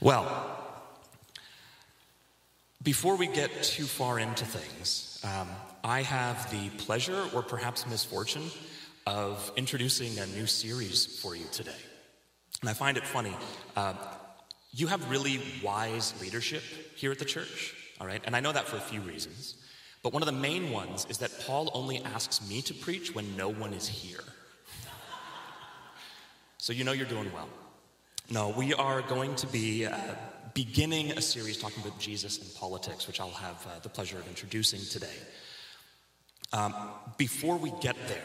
Well, before we get too far into things, um, I have the pleasure or perhaps misfortune of introducing a new series for you today. And I find it funny. Uh, you have really wise leadership here at the church, all right? And I know that for a few reasons. But one of the main ones is that Paul only asks me to preach when no one is here. So you know you're doing well. No, we are going to be uh, beginning a series talking about Jesus and politics, which I'll have uh, the pleasure of introducing today. Um, before we get there,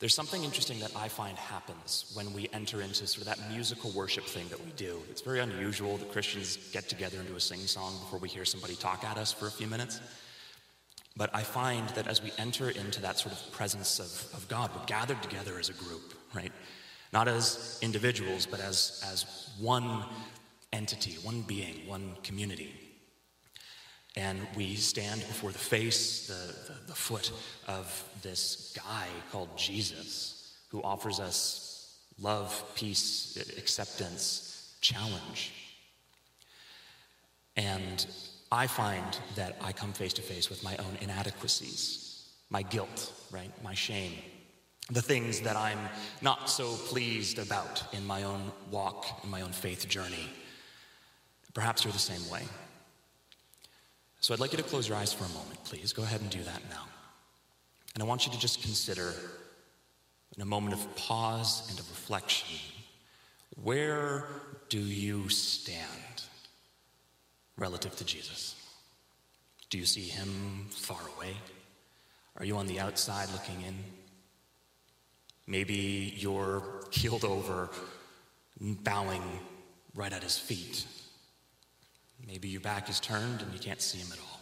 there's something interesting that I find happens when we enter into sort of that musical worship thing that we do. It's very unusual that Christians get together and do a sing song before we hear somebody talk at us for a few minutes. But I find that as we enter into that sort of presence of, of God, we're gathered together as a group, right? Not as individuals, but as, as one entity, one being, one community. And we stand before the face, the, the, the, foot of this guy called Jesus, who offers us love, peace, acceptance, challenge. And I find that I come face to face with my own inadequacies, my guilt, right? My shame, the things that I'm not so pleased about in my own walk, in my own faith journey. Perhaps you're the same way. So I'd like you to close your eyes for a moment, please. Go ahead and do that now. And I want you to just consider, in a moment of pause and of reflection, where do you stand relative to Jesus? Do you see him far away? Are you on the outside looking in? Maybe you're keeled over, bowing right at his feet. Maybe your back is turned and you can't see him at all.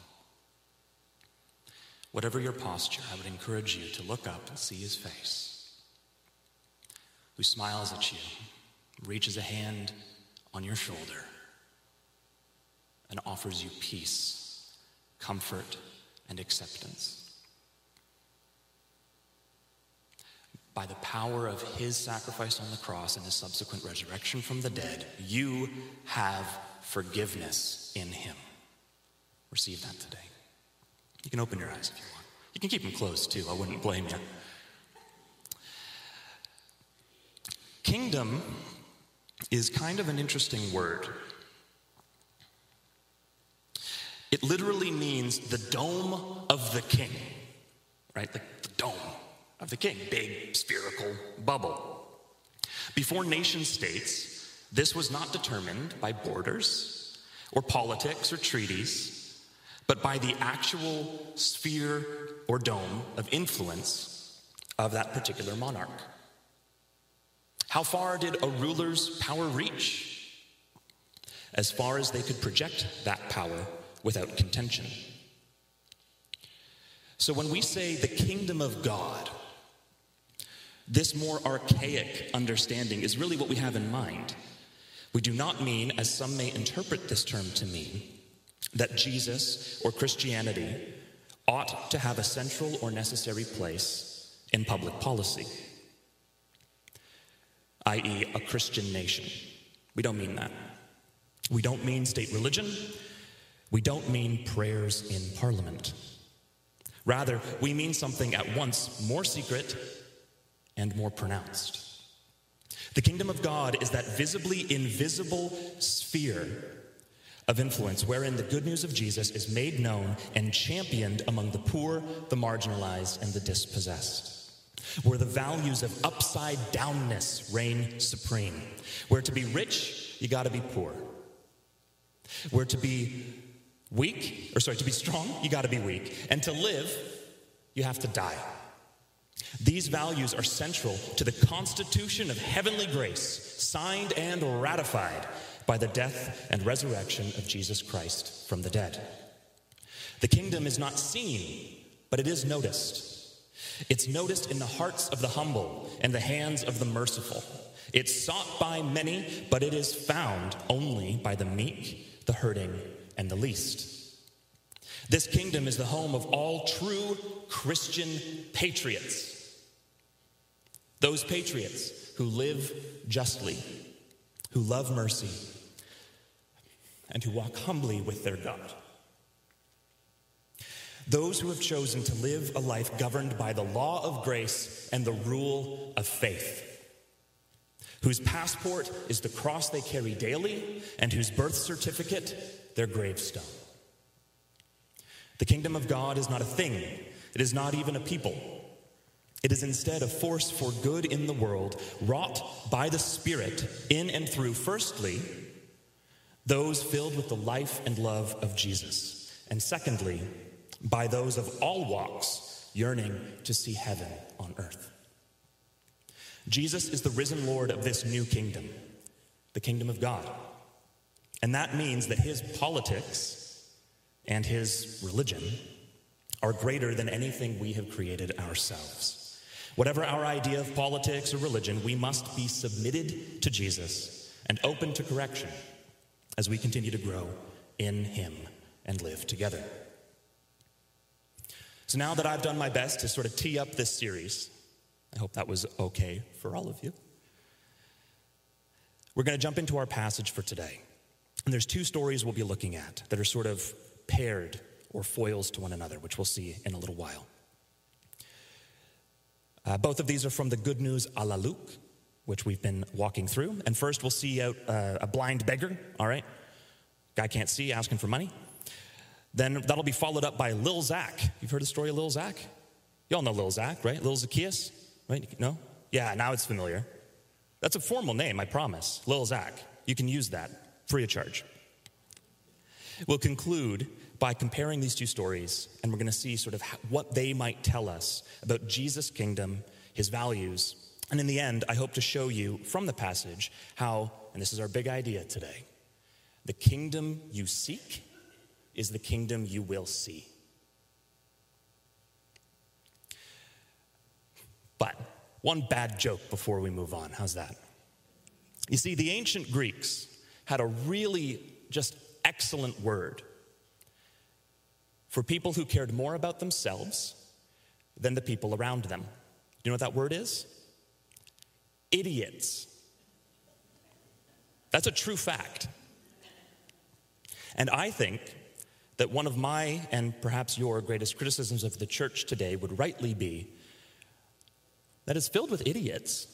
Whatever your posture, I would encourage you to look up and see his face, who smiles at you, reaches a hand on your shoulder, and offers you peace, comfort, and acceptance. By the power of his sacrifice on the cross and his subsequent resurrection from the dead, you have forgiveness in him. Receive that today. You can open your eyes if you want. You can keep them closed too, I wouldn't blame you. Kingdom is kind of an interesting word. It literally means the dome of the king, right? The, the dome of the king, big spherical bubble. Before nation states, this was not determined by borders or politics or treaties, but by the actual sphere or dome of influence of that particular monarch. How far did a ruler's power reach? As far as they could project that power without contention. So when we say the kingdom of God, this more archaic understanding is really what we have in mind. We do not mean, as some may interpret this term to mean, that Jesus or Christianity ought to have a central or necessary place in public policy, i.e., a Christian nation. We don't mean that. We don't mean state religion. We don't mean prayers in parliament. Rather, we mean something at once more secret and more pronounced. The kingdom of God is that visibly invisible sphere of influence wherein the good news of Jesus is made known and championed among the poor, the marginalized, and the dispossessed. Where the values of upside downness reign supreme. Where to be rich, you gotta be poor. Where to be weak, or sorry, to be strong, you gotta be weak. And to live, you have to die. These values are central to the constitution of heavenly grace, signed and ratified by the death and resurrection of Jesus Christ from the dead. The kingdom is not seen, but it is noticed. It's noticed in the hearts of the humble and the hands of the merciful. It's sought by many, but it is found only by the meek, the hurting, and the least. This kingdom is the home of all true Christian patriots those patriots who live justly, who love mercy, and who walk humbly with their God. Those who have chosen to live a life governed by the law of grace and the rule of faith, whose passport is the cross they carry daily, and whose birth certificate their gravestone. The kingdom of God is not a thing, it is not even a people. It is instead a force for good in the world, wrought by the Spirit in and through, firstly, those filled with the life and love of Jesus, and secondly, by those of all walks yearning to see heaven on earth. Jesus is the risen Lord of this new kingdom, the kingdom of God. And that means that his politics and his religion are greater than anything we have created ourselves. Whatever our idea of politics or religion, we must be submitted to Jesus and open to correction as we continue to grow in him and live together. So now that I've done my best to sort of tee up this series, I hope that was okay for all of you. We're going to jump into our passage for today. And there's two stories we'll be looking at that are sort of paired or foils to one another, which we'll see in a little while. Uh, both of these are from the Good News a la Luke, which we've been walking through. And first, we'll see out uh, a blind beggar, all right? Guy can't see, asking for money. Then that'll be followed up by Lil Zach. You've heard the story of Lil Zach? Y'all know Lil Zach, right? Lil Zacchaeus, right? No? Yeah, now it's familiar. That's a formal name, I promise. Lil Zach. You can use that free of charge. We'll conclude by comparing these two stories, and we're going to see sort of what they might tell us about Jesus' kingdom, his values, and in the end, I hope to show you from the passage how, and this is our big idea today, the kingdom you seek is the kingdom you will see. But one bad joke before we move on. How's that? You see, the ancient Greeks had a really just excellent word for people who cared more about themselves than the people around them. Do you know what that word is? Idiots. That's a true fact. And I think that one of my and perhaps your greatest criticisms of the church today would rightly be that it's filled with idiots.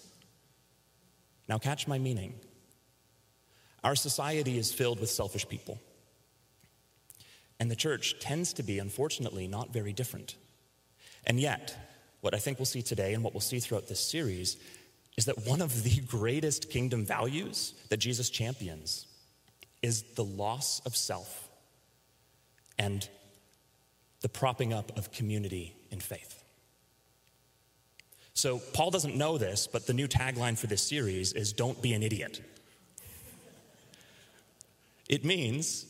Now, catch my meaning. Our society is filled with selfish people. And the church tends to be, unfortunately, not very different. And yet, what I think we'll see today and what we'll see throughout this series is that one of the greatest kingdom values that Jesus champions is the loss of self and the propping up of community in faith. So, Paul doesn't know this, but the new tagline for this series is Don't be an idiot. It means,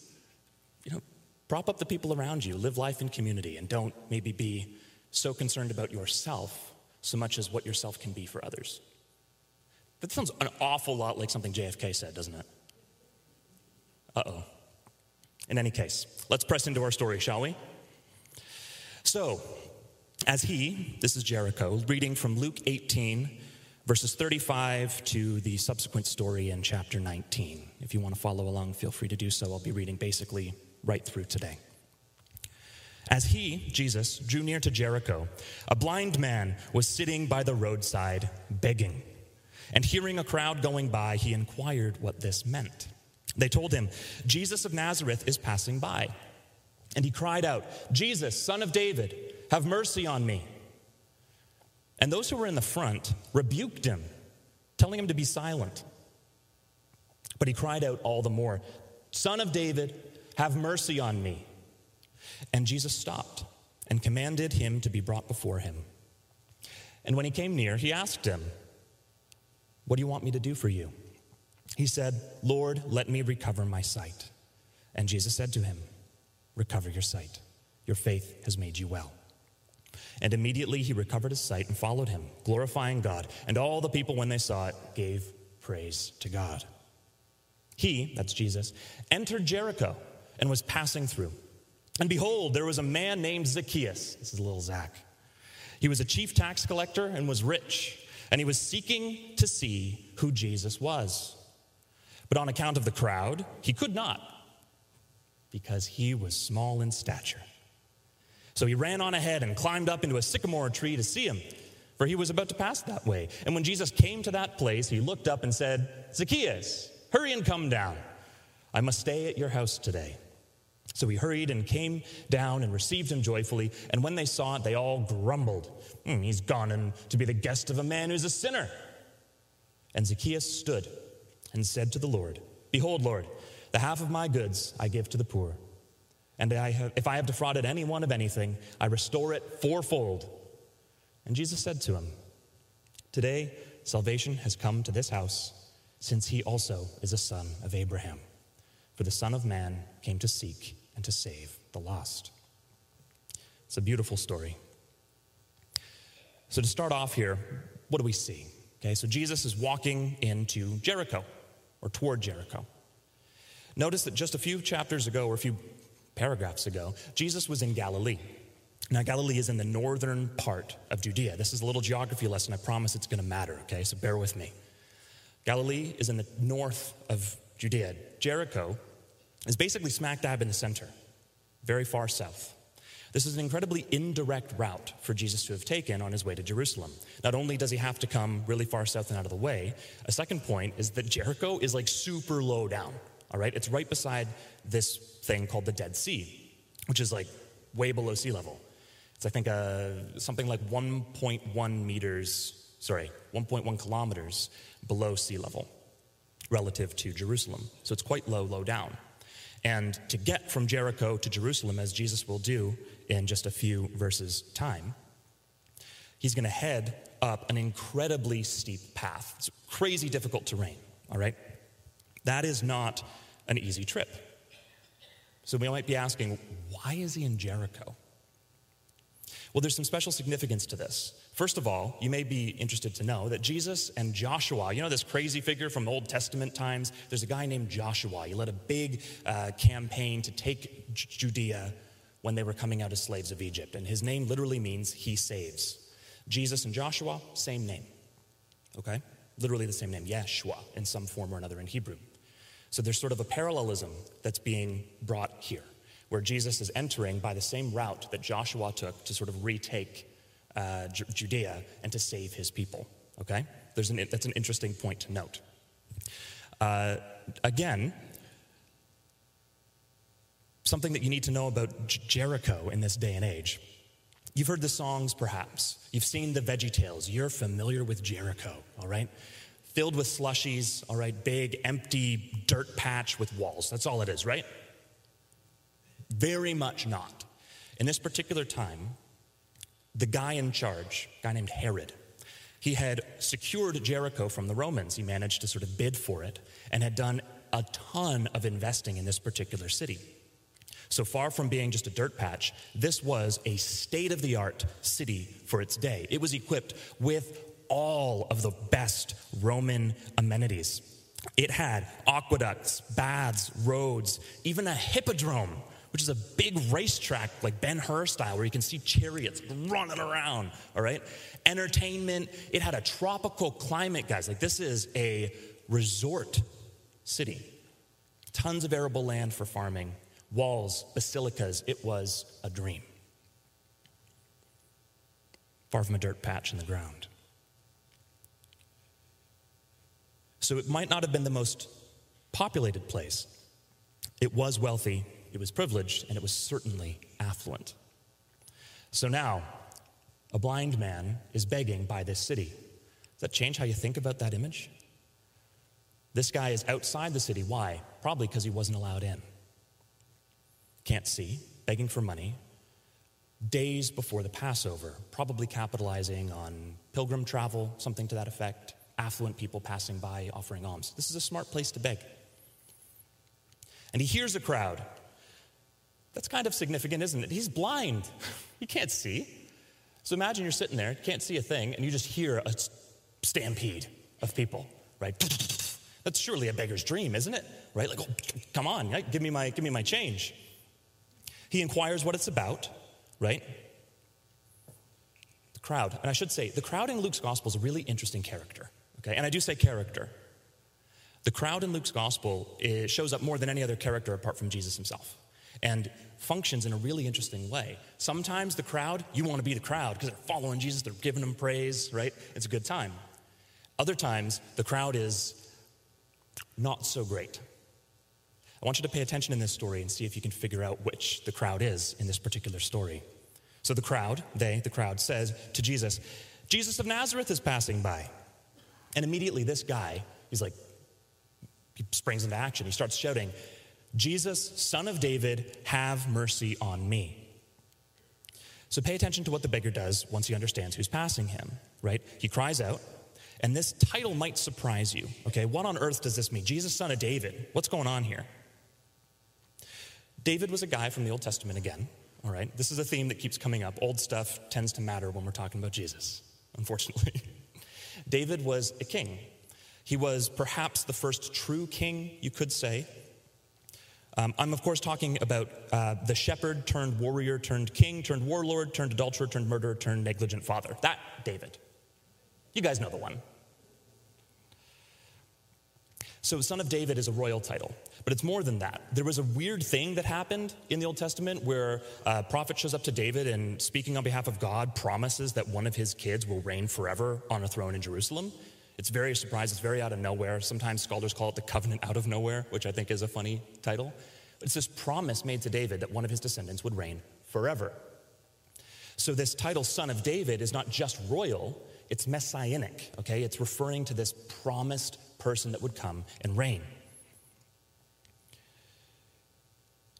you know, Prop up the people around you, live life in community, and don't maybe be so concerned about yourself so much as what yourself can be for others. That sounds an awful lot like something JFK said, doesn't it? Uh oh. In any case, let's press into our story, shall we? So, as he, this is Jericho, reading from Luke 18, verses 35 to the subsequent story in chapter 19. If you want to follow along, feel free to do so. I'll be reading basically right through today. As he, Jesus, drew near to Jericho, a blind man was sitting by the roadside begging. And hearing a crowd going by, he inquired what this meant. They told him, Jesus of Nazareth is passing by. And he cried out, Jesus, son of David, have mercy on me. And those who were in the front rebuked him, telling him to be silent. But he cried out all the more, Son of David, have mercy on me. And Jesus stopped and commanded him to be brought before him. And when he came near, he asked him, What do you want me to do for you? He said, Lord, let me recover my sight. And Jesus said to him, Recover your sight. Your faith has made you well. And immediately he recovered his sight and followed him, glorifying God. And all the people, when they saw it, gave praise to God. He, that's Jesus, entered Jericho and was passing through. And behold, there was a man named Zacchaeus. This is little Zach. He was a chief tax collector and was rich, and he was seeking to see who Jesus was. But on account of the crowd, he could not, because he was small in stature. So he ran on ahead and climbed up into a sycamore tree to see him, for he was about to pass that way. And when Jesus came to that place, he looked up and said, Zacchaeus, hurry and come down. I must stay at your house today. So he hurried and came down and received him joyfully. And when they saw it, they all grumbled. Mm, he's gone in to be the guest of a man who's a sinner. And Zacchaeus stood and said to the Lord, Behold, Lord, the half of my goods I give to the poor. And I have, if I have defrauded anyone of anything, I restore it fourfold. And Jesus said to him, Today salvation has come to this house, since he also is a son of Abraham. For the Son of Man came to seek and to save the lost. It's a beautiful story. So, to start off here, what do we see? Okay, so Jesus is walking into Jericho or toward Jericho. Notice that just a few chapters ago, or a few paragraphs ago, Jesus was in Galilee. Now, Galilee is in the northern part of Judea. This is a little geography lesson. I promise it's going to matter, okay? So bear with me. Galilee is in the north of Judea. Jericho is basically smack dab in the center, very far south. This is an incredibly indirect route for Jesus to have taken on his way to Jerusalem. Not only does he have to come really far south and out of the way, a second point is that Jericho is like super low down. All right, it's right beside this thing called the Dead Sea, which is like way below sea level. It's I think uh, something like 1.1 meters, sorry, 1.1 kilometers below sea level relative to Jerusalem. So it's quite low, low down. And to get from Jericho to Jerusalem, as Jesus will do in just a few verses' time, he's going to head up an incredibly steep path. It's crazy difficult terrain, all right? That is not an easy trip. So we might be asking, why is he in Jericho? Well, there's some special significance to this. First of all, you may be interested to know that Jesus and Joshua, you know this crazy figure from Old Testament times? There's a guy named Joshua. He led a big uh, campaign to take Judea when they were coming out as slaves of Egypt. And his name literally means he saves. Jesus and Joshua, same name. Okay? Literally the same name, Yeshua, in some form or another in Hebrew. So there's sort of a parallelism that's being brought here, where Jesus is entering by the same route that Joshua took to sort of retake uh, Judea and to save his people. Okay? There's an, that's an interesting point to note. Uh, again, something that you need to know about J- Jericho in this day and age. You've heard the songs, perhaps. You've seen the Veggie Tales. You're familiar with Jericho, all right? Filled with slushies, all right? Big, empty dirt patch with walls. That's all it is, right? Very much not. In this particular time, the guy in charge, a guy named Herod, he had secured Jericho from the Romans. He managed to sort of bid for it and had done a ton of investing in this particular city. So far from being just a dirt patch, this was a state of the art city for its day. It was equipped with all of the best Roman amenities. It had aqueducts, baths, roads, even a hippodrome, which is a big racetrack like Ben Hur style where you can see chariots running around, all right? Entertainment, it had a tropical climate, guys. Like this is a resort city. Tons of arable land for farming, walls, basilicas. It was a dream. Far from a dirt patch in the ground. So it might not have been the most populated place. It was wealthy, it was privileged, and it was certainly affluent. So now, a blind man is begging by this city. Does that change how you think about that image? This guy is outside the city. Why? Probably because he wasn't allowed in. Can't see, begging for money. Days before the Passover, probably capitalizing on pilgrim travel, something to that effect, affluent people passing by offering alms. This is a smart place to beg. And he hears a crowd. That's kind of significant, isn't it? He's blind, he can't see. So imagine you're sitting there, can't see a thing, and you just hear a stampede of people, right? That's surely a beggar's dream, isn't it? Right? Like, oh, come on, right? give me my give me my change. He inquires what it's about, right? The crowd, and I should say, the crowd in Luke's gospel is a really interesting character. Okay, and I do say character. The crowd in Luke's gospel shows up more than any other character apart from Jesus himself. And functions in a really interesting way. Sometimes the crowd, you want to be the crowd because they're following Jesus, they're giving him praise, right? It's a good time. Other times, the crowd is not so great. I want you to pay attention in this story and see if you can figure out which the crowd is in this particular story. So the crowd, they, the crowd, says to Jesus, Jesus of Nazareth is passing by. And immediately this guy, he's like, he springs into action. He starts shouting, Jesus, son of David, have mercy on me. So pay attention to what the beggar does once he understands who's passing him, right? He cries out, and this title might surprise you, okay? What on earth does this mean? Jesus, son of David. What's going on here? David was a guy from the Old Testament again, all right? This is a theme that keeps coming up. Old stuff tends to matter when we're talking about Jesus, unfortunately. David was a king. He was perhaps the first true king, you could say. Um, I'm, of course, talking about uh, the shepherd turned warrior turned king turned warlord turned adulterer turned murderer turned negligent father. That David. You guys know the one. So, Son of David is a royal title, but it's more than that. There was a weird thing that happened in the Old Testament where a prophet shows up to David and, speaking on behalf of God, promises that one of his kids will reign forever on a throne in Jerusalem. It's very surprising, it's very out of nowhere. Sometimes scholars call it the covenant out of nowhere, which I think is a funny title. It's this promise made to David that one of his descendants would reign forever. So, this title, Son of David, is not just royal, it's messianic, okay? It's referring to this promised person that would come and reign.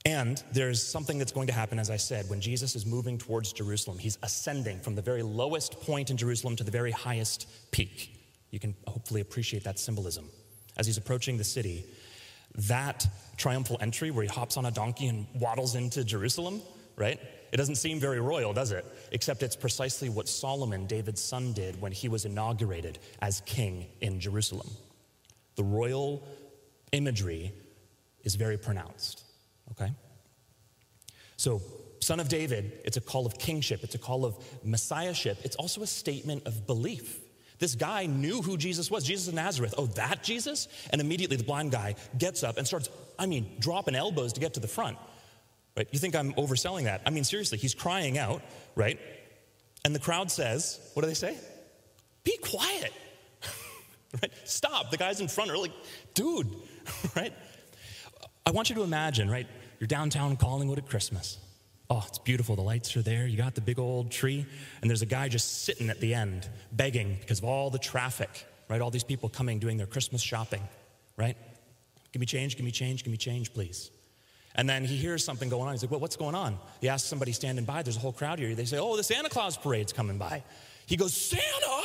And there's something that's going to happen, as I said, when Jesus is moving towards Jerusalem. He's ascending from the very lowest point in Jerusalem to the very highest peak. You can hopefully appreciate that symbolism. As he's approaching the city, that triumphal entry where he hops on a donkey and waddles into Jerusalem, right? It doesn't seem very royal, does it? Except it's precisely what Solomon, David's son, did when he was inaugurated as king in Jerusalem. The royal imagery is very pronounced, okay? So, son of David, it's a call of kingship, it's a call of messiahship, it's also a statement of belief. This guy knew who Jesus was, Jesus of Nazareth. Oh, that Jesus? And immediately the blind guy gets up and starts, I mean, dropping elbows to get to the front. Right? You think I'm overselling that? I mean, seriously, he's crying out, right? And the crowd says, what do they say? Be quiet. right? Stop. The guys in front are like, dude, right? I want you to imagine, right? You're downtown Collingwood at Christmas. Oh, it's beautiful. The lights are there. You got the big old tree, and there's a guy just sitting at the end begging because of all the traffic, right? All these people coming doing their Christmas shopping, right? Give me change, give me change, give me change, please. And then he hears something going on. He's like, well, what's going on? He asks somebody standing by. There's a whole crowd here. They say, oh, the Santa Claus parade's coming by. He goes, Santa?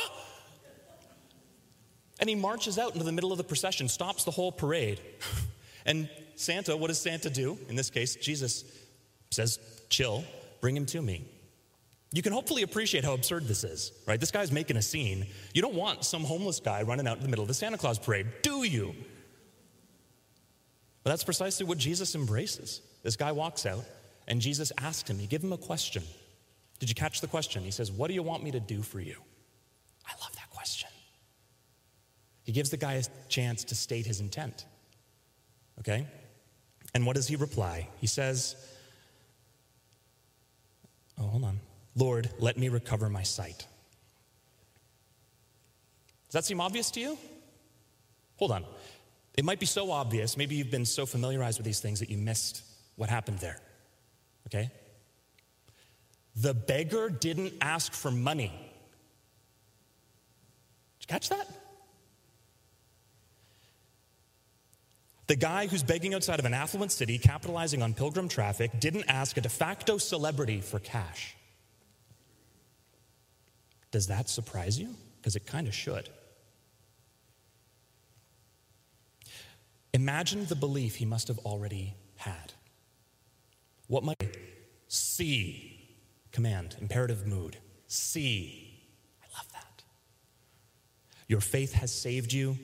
And he marches out into the middle of the procession, stops the whole parade. and Santa, what does Santa do? In this case, Jesus says, chill, bring him to me. You can hopefully appreciate how absurd this is, right? This guy's making a scene. You don't want some homeless guy running out in the middle of the Santa Claus parade, do you? But that's precisely what Jesus embraces. This guy walks out, and Jesus asks him, he gives him a question. Did you catch the question? He says, What do you want me to do for you? I love that question. He gives the guy a chance to state his intent. Okay? And what does he reply? He says, Oh, hold on. Lord, let me recover my sight. Does that seem obvious to you? Hold on. It might be so obvious, maybe you've been so familiarized with these things that you missed what happened there. Okay? The beggar didn't ask for money. Did you catch that? The guy who's begging outside of an affluent city, capitalizing on pilgrim traffic, didn't ask a de facto celebrity for cash. Does that surprise you? Because it kind of should. Imagine the belief he must have already had. What might see command, imperative mood. See. I love that. Your faith has saved you,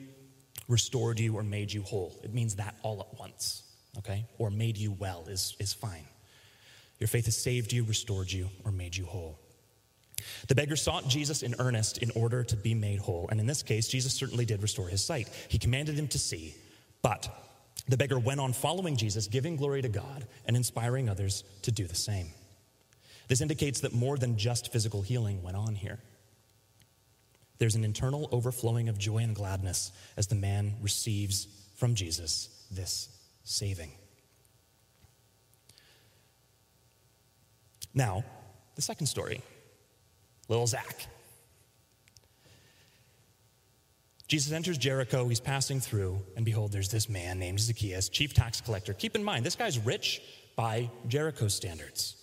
restored you, or made you whole. It means that all at once, okay? Or made you well is, is fine. Your faith has saved you, restored you, or made you whole. The beggar sought Jesus in earnest in order to be made whole. And in this case, Jesus certainly did restore his sight. He commanded him to see, but The beggar went on following Jesus, giving glory to God and inspiring others to do the same. This indicates that more than just physical healing went on here. There's an internal overflowing of joy and gladness as the man receives from Jesus this saving. Now, the second story little Zach. Jesus enters Jericho, he's passing through, and behold, there's this man named Zacchaeus, chief tax collector. Keep in mind, this guy's rich by Jericho standards.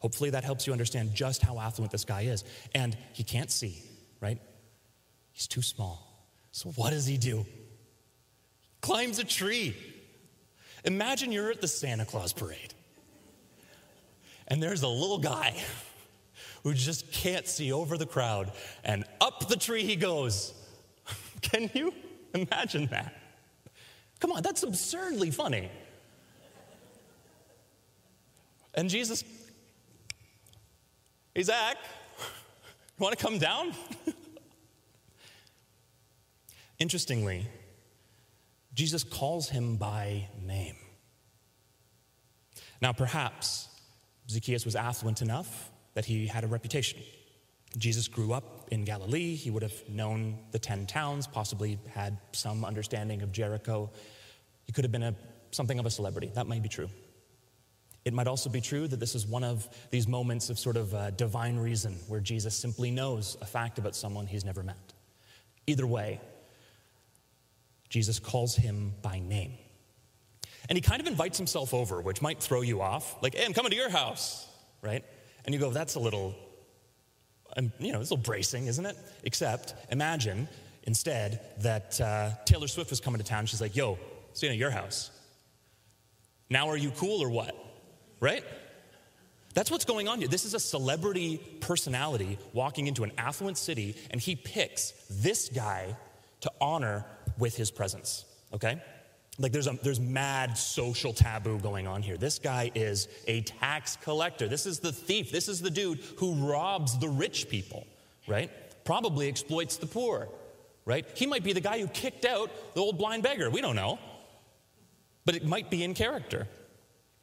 Hopefully, that helps you understand just how affluent this guy is. And he can't see, right? He's too small. So, what does he do? Climbs a tree. Imagine you're at the Santa Claus parade, and there's a little guy who just can't see over the crowd, and up the tree he goes. Can you imagine that? Come on, that's absurdly funny. And Jesus, Zach, want to come down? Interestingly, Jesus calls him by name. Now, perhaps Zacchaeus was affluent enough that he had a reputation. Jesus grew up in Galilee. He would have known the 10 towns, possibly had some understanding of Jericho. He could have been a, something of a celebrity. That might be true. It might also be true that this is one of these moments of sort of uh, divine reason where Jesus simply knows a fact about someone he's never met. Either way, Jesus calls him by name. And he kind of invites himself over, which might throw you off. Like, hey, I'm coming to your house, right? And you go, that's a little, um, you know, it's a little bracing, isn't it? Except imagine instead that uh, Taylor Swift was coming to town. She's like, yo, staying at your house. Now are you cool or what? Right? That's what's going on here. This is a celebrity personality walking into an affluent city, and he picks this guy to honor with his presence, okay? Like there's, a, there's mad social taboo going on here. This guy is a tax collector. This is the thief. This is the dude who robs the rich people, right? Probably exploits the poor, right? He might be the guy who kicked out the old blind beggar. We don't know. But it might be in character.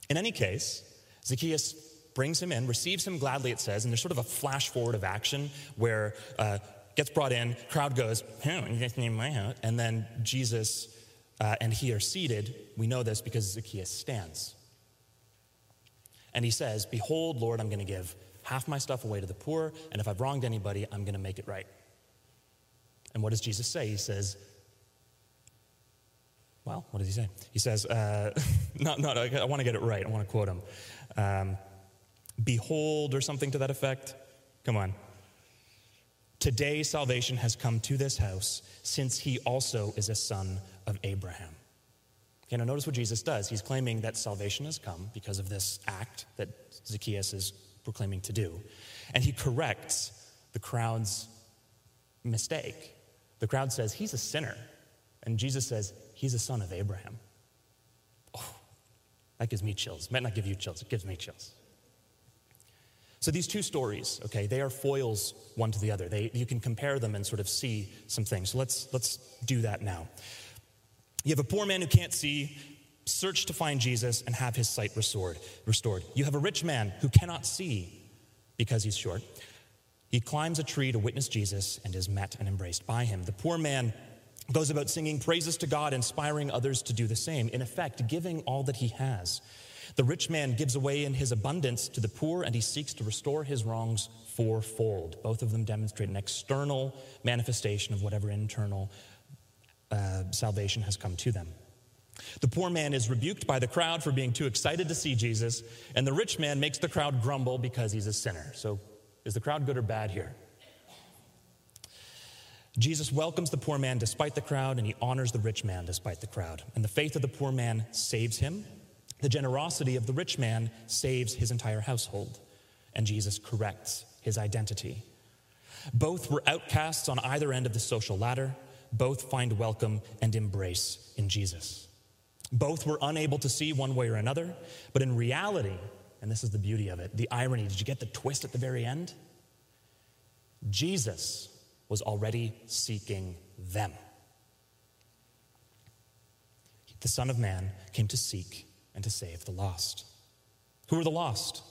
In any case, Zacchaeus brings him in, receives him gladly, it says, and there's sort of a flash forward of action where uh, gets brought in, crowd goes, you my house. And then Jesus uh, and he are seated. We know this because Zacchaeus stands. And he says, Behold, Lord, I'm going to give half my stuff away to the poor, and if I've wronged anybody, I'm going to make it right. And what does Jesus say? He says, well, what does he say? He says, uh, not, not, I, I want to get it right. I want to quote him. Um, Behold, or something to that effect. Come on. Today, salvation has come to this house, since he also is a son of Abraham. Okay, now notice what Jesus does. He's claiming that salvation has come because of this act that Zacchaeus is proclaiming to do. And he corrects the crowd's mistake. The crowd says, He's a sinner. And Jesus says, He's a son of Abraham. Oh, that gives me chills. Might not give you chills, it gives me chills. So these two stories, okay, they are foils one to the other. They, you can compare them and sort of see some things. So let's, let's do that now. You have a poor man who can't see, search to find Jesus and have his sight restored. restored. You have a rich man who cannot see because he's short. He climbs a tree to witness Jesus and is met and embraced by him. The poor man goes about singing praises to God, inspiring others to do the same, in effect, giving all that he has. The rich man gives away in his abundance to the poor, and he seeks to restore his wrongs fourfold. Both of them demonstrate an external manifestation of whatever internal uh, salvation has come to them. The poor man is rebuked by the crowd for being too excited to see Jesus, and the rich man makes the crowd grumble because he's a sinner. So, is the crowd good or bad here? Jesus welcomes the poor man despite the crowd, and he honors the rich man despite the crowd. And the faith of the poor man saves him, the generosity of the rich man saves his entire household, and Jesus corrects his identity. Both were outcasts on either end of the social ladder. Both find welcome and embrace in Jesus. Both were unable to see one way or another, but in reality, and this is the beauty of it, the irony, did you get the twist at the very end? Jesus was already seeking them. The Son of Man came to seek and to save the lost. Who are the lost?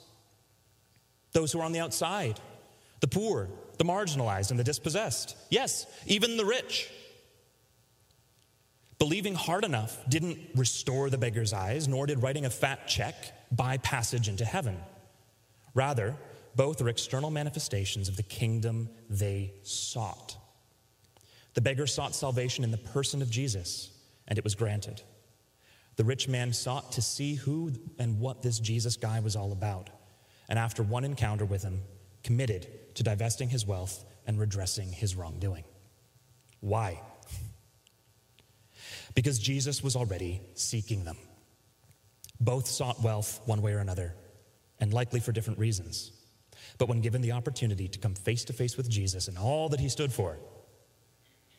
Those who are on the outside, the poor, the marginalized, and the dispossessed. Yes, even the rich. Believing hard enough didn't restore the beggar's eyes, nor did writing a fat check buy passage into heaven. Rather, both are external manifestations of the kingdom they sought. The beggar sought salvation in the person of Jesus, and it was granted. The rich man sought to see who and what this Jesus guy was all about, and after one encounter with him, committed to divesting his wealth and redressing his wrongdoing. Why? Because Jesus was already seeking them. Both sought wealth one way or another, and likely for different reasons. But when given the opportunity to come face to face with Jesus and all that he stood for,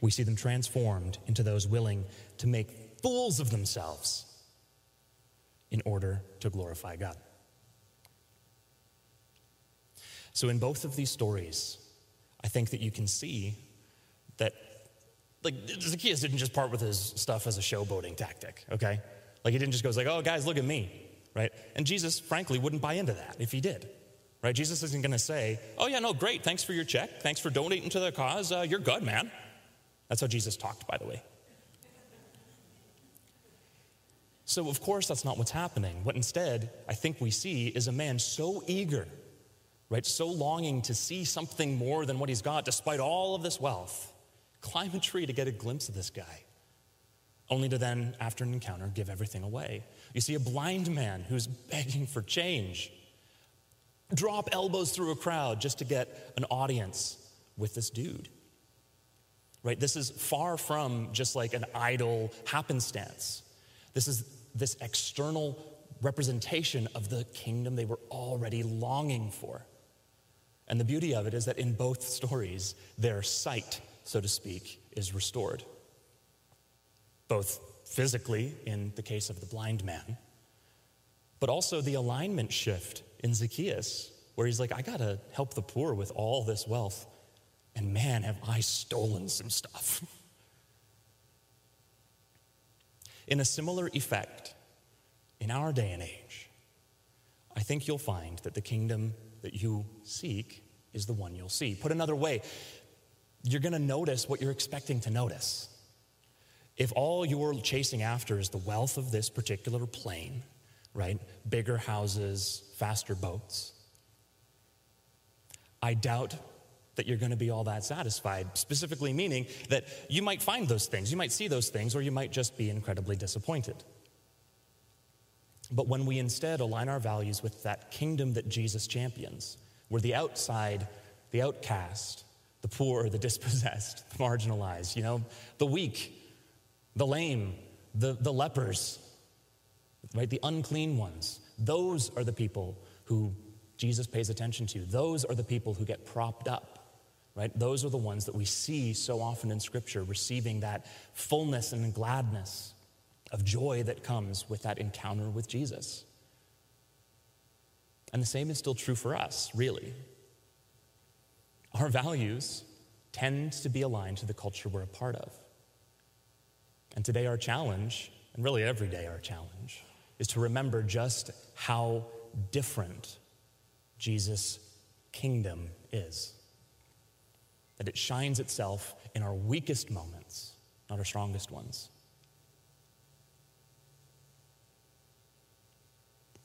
we see them transformed into those willing to make fools of themselves in order to glorify God. So, in both of these stories, I think that you can see that, like, Zacchaeus didn't just part with his stuff as a showboating tactic, okay? Like, he didn't just go, like, oh, guys, look at me, right? And Jesus, frankly, wouldn't buy into that if he did, right? Jesus isn't going to say, oh, yeah, no, great, thanks for your check, thanks for donating to the cause, uh, you're good, man. That's how Jesus talked, by the way. So, of course, that's not what's happening. What instead I think we see is a man so eager, right, so longing to see something more than what he's got, despite all of this wealth, climb a tree to get a glimpse of this guy, only to then, after an encounter, give everything away. You see a blind man who's begging for change, drop elbows through a crowd just to get an audience with this dude. Right? This is far from just like an idle happenstance. This is this external representation of the kingdom they were already longing for. And the beauty of it is that in both stories, their sight, so to speak, is restored. Both physically, in the case of the blind man, but also the alignment shift in Zacchaeus, where he's like, I gotta help the poor with all this wealth. And man, have I stolen some stuff. In a similar effect, in our day and age, I think you'll find that the kingdom that you seek is the one you'll see. Put another way, you're to notice what you're expecting to notice. If all you're chasing after is the wealth of this particular plane, right? Bigger houses, faster boats. I doubt that you're going to be all that satisfied, specifically meaning that you might find those things, you might see those things, or you might just be incredibly disappointed. But when we instead align our values with that kingdom that Jesus champions, where the outside, the outcast, the poor, the dispossessed, the marginalized, you know, the weak, the lame, the, the lepers, right, the unclean ones, those are the people who Jesus pays attention to. Those are the people who get propped up right? Those are the ones that we see so often in Scripture receiving that fullness and gladness of joy that comes with that encounter with Jesus. And the same is still true for us, really. Our values tend to be aligned to the culture we're a part of. And today, our challenge, and really every day, our challenge, is to remember just how different Jesus' kingdom is that it shines itself in our weakest moments, not our strongest ones.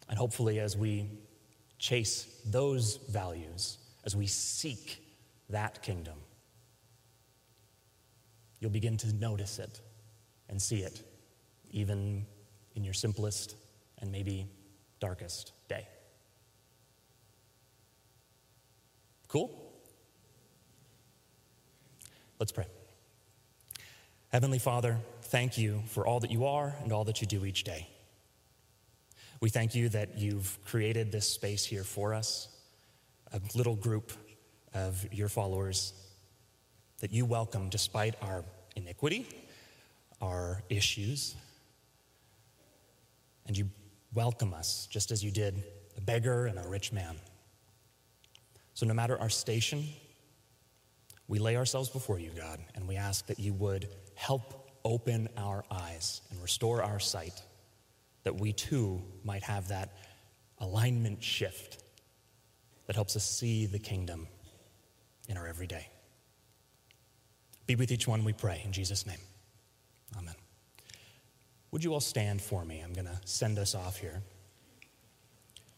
And hopefully, as we chase those values, as we seek that kingdom, you'll begin to notice it and see it, even in your simplest and maybe darkest day. Cool? Let's pray. Heavenly Father, thank you for all that you are and all that you do each day. We thank you that you've created this space here for us, a little group of your followers that you welcome despite our iniquity, our issues, and you welcome us just as you did a beggar and a rich man. So, no matter our station, we lay ourselves before you, God, and we ask that you would help open our eyes and restore our sight that we too might have that alignment shift that helps us see the kingdom in our everyday. Be with each one, we pray, in Jesus' name. Amen. Would you all stand for me? I'm going to send us off here.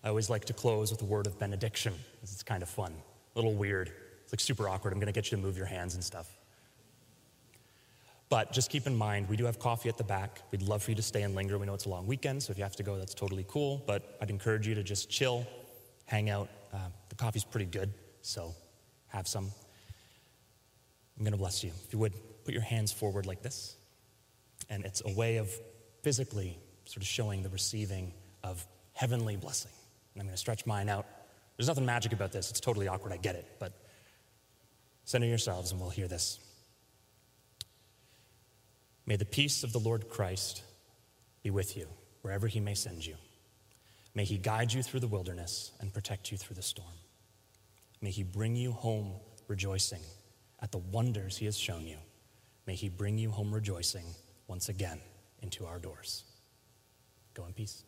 I always like to close with a word of benediction because it's kind of fun, a little weird. It's like super awkward. I'm going to get you to move your hands and stuff. But just keep in mind, we do have coffee at the back. We'd love for you to stay and linger. We know it's a long weekend, so if you have to go, that's totally cool. But I'd encourage you to just chill, hang out. Uh, the coffee's pretty good, so have some. I'm going to bless you. If you would, put your hands forward like this. And it's a way of physically sort of showing the receiving of heavenly blessing. And I'm going to stretch mine out. There's nothing magic about this. It's totally awkward. I get it. But center yourselves and we'll hear this. May the peace of the Lord Christ be with you wherever he may send you. May he guide you through the wilderness and protect you through the storm. May he bring you home rejoicing at the wonders he has shown you. May he bring you home rejoicing once again into our doors. Go in peace.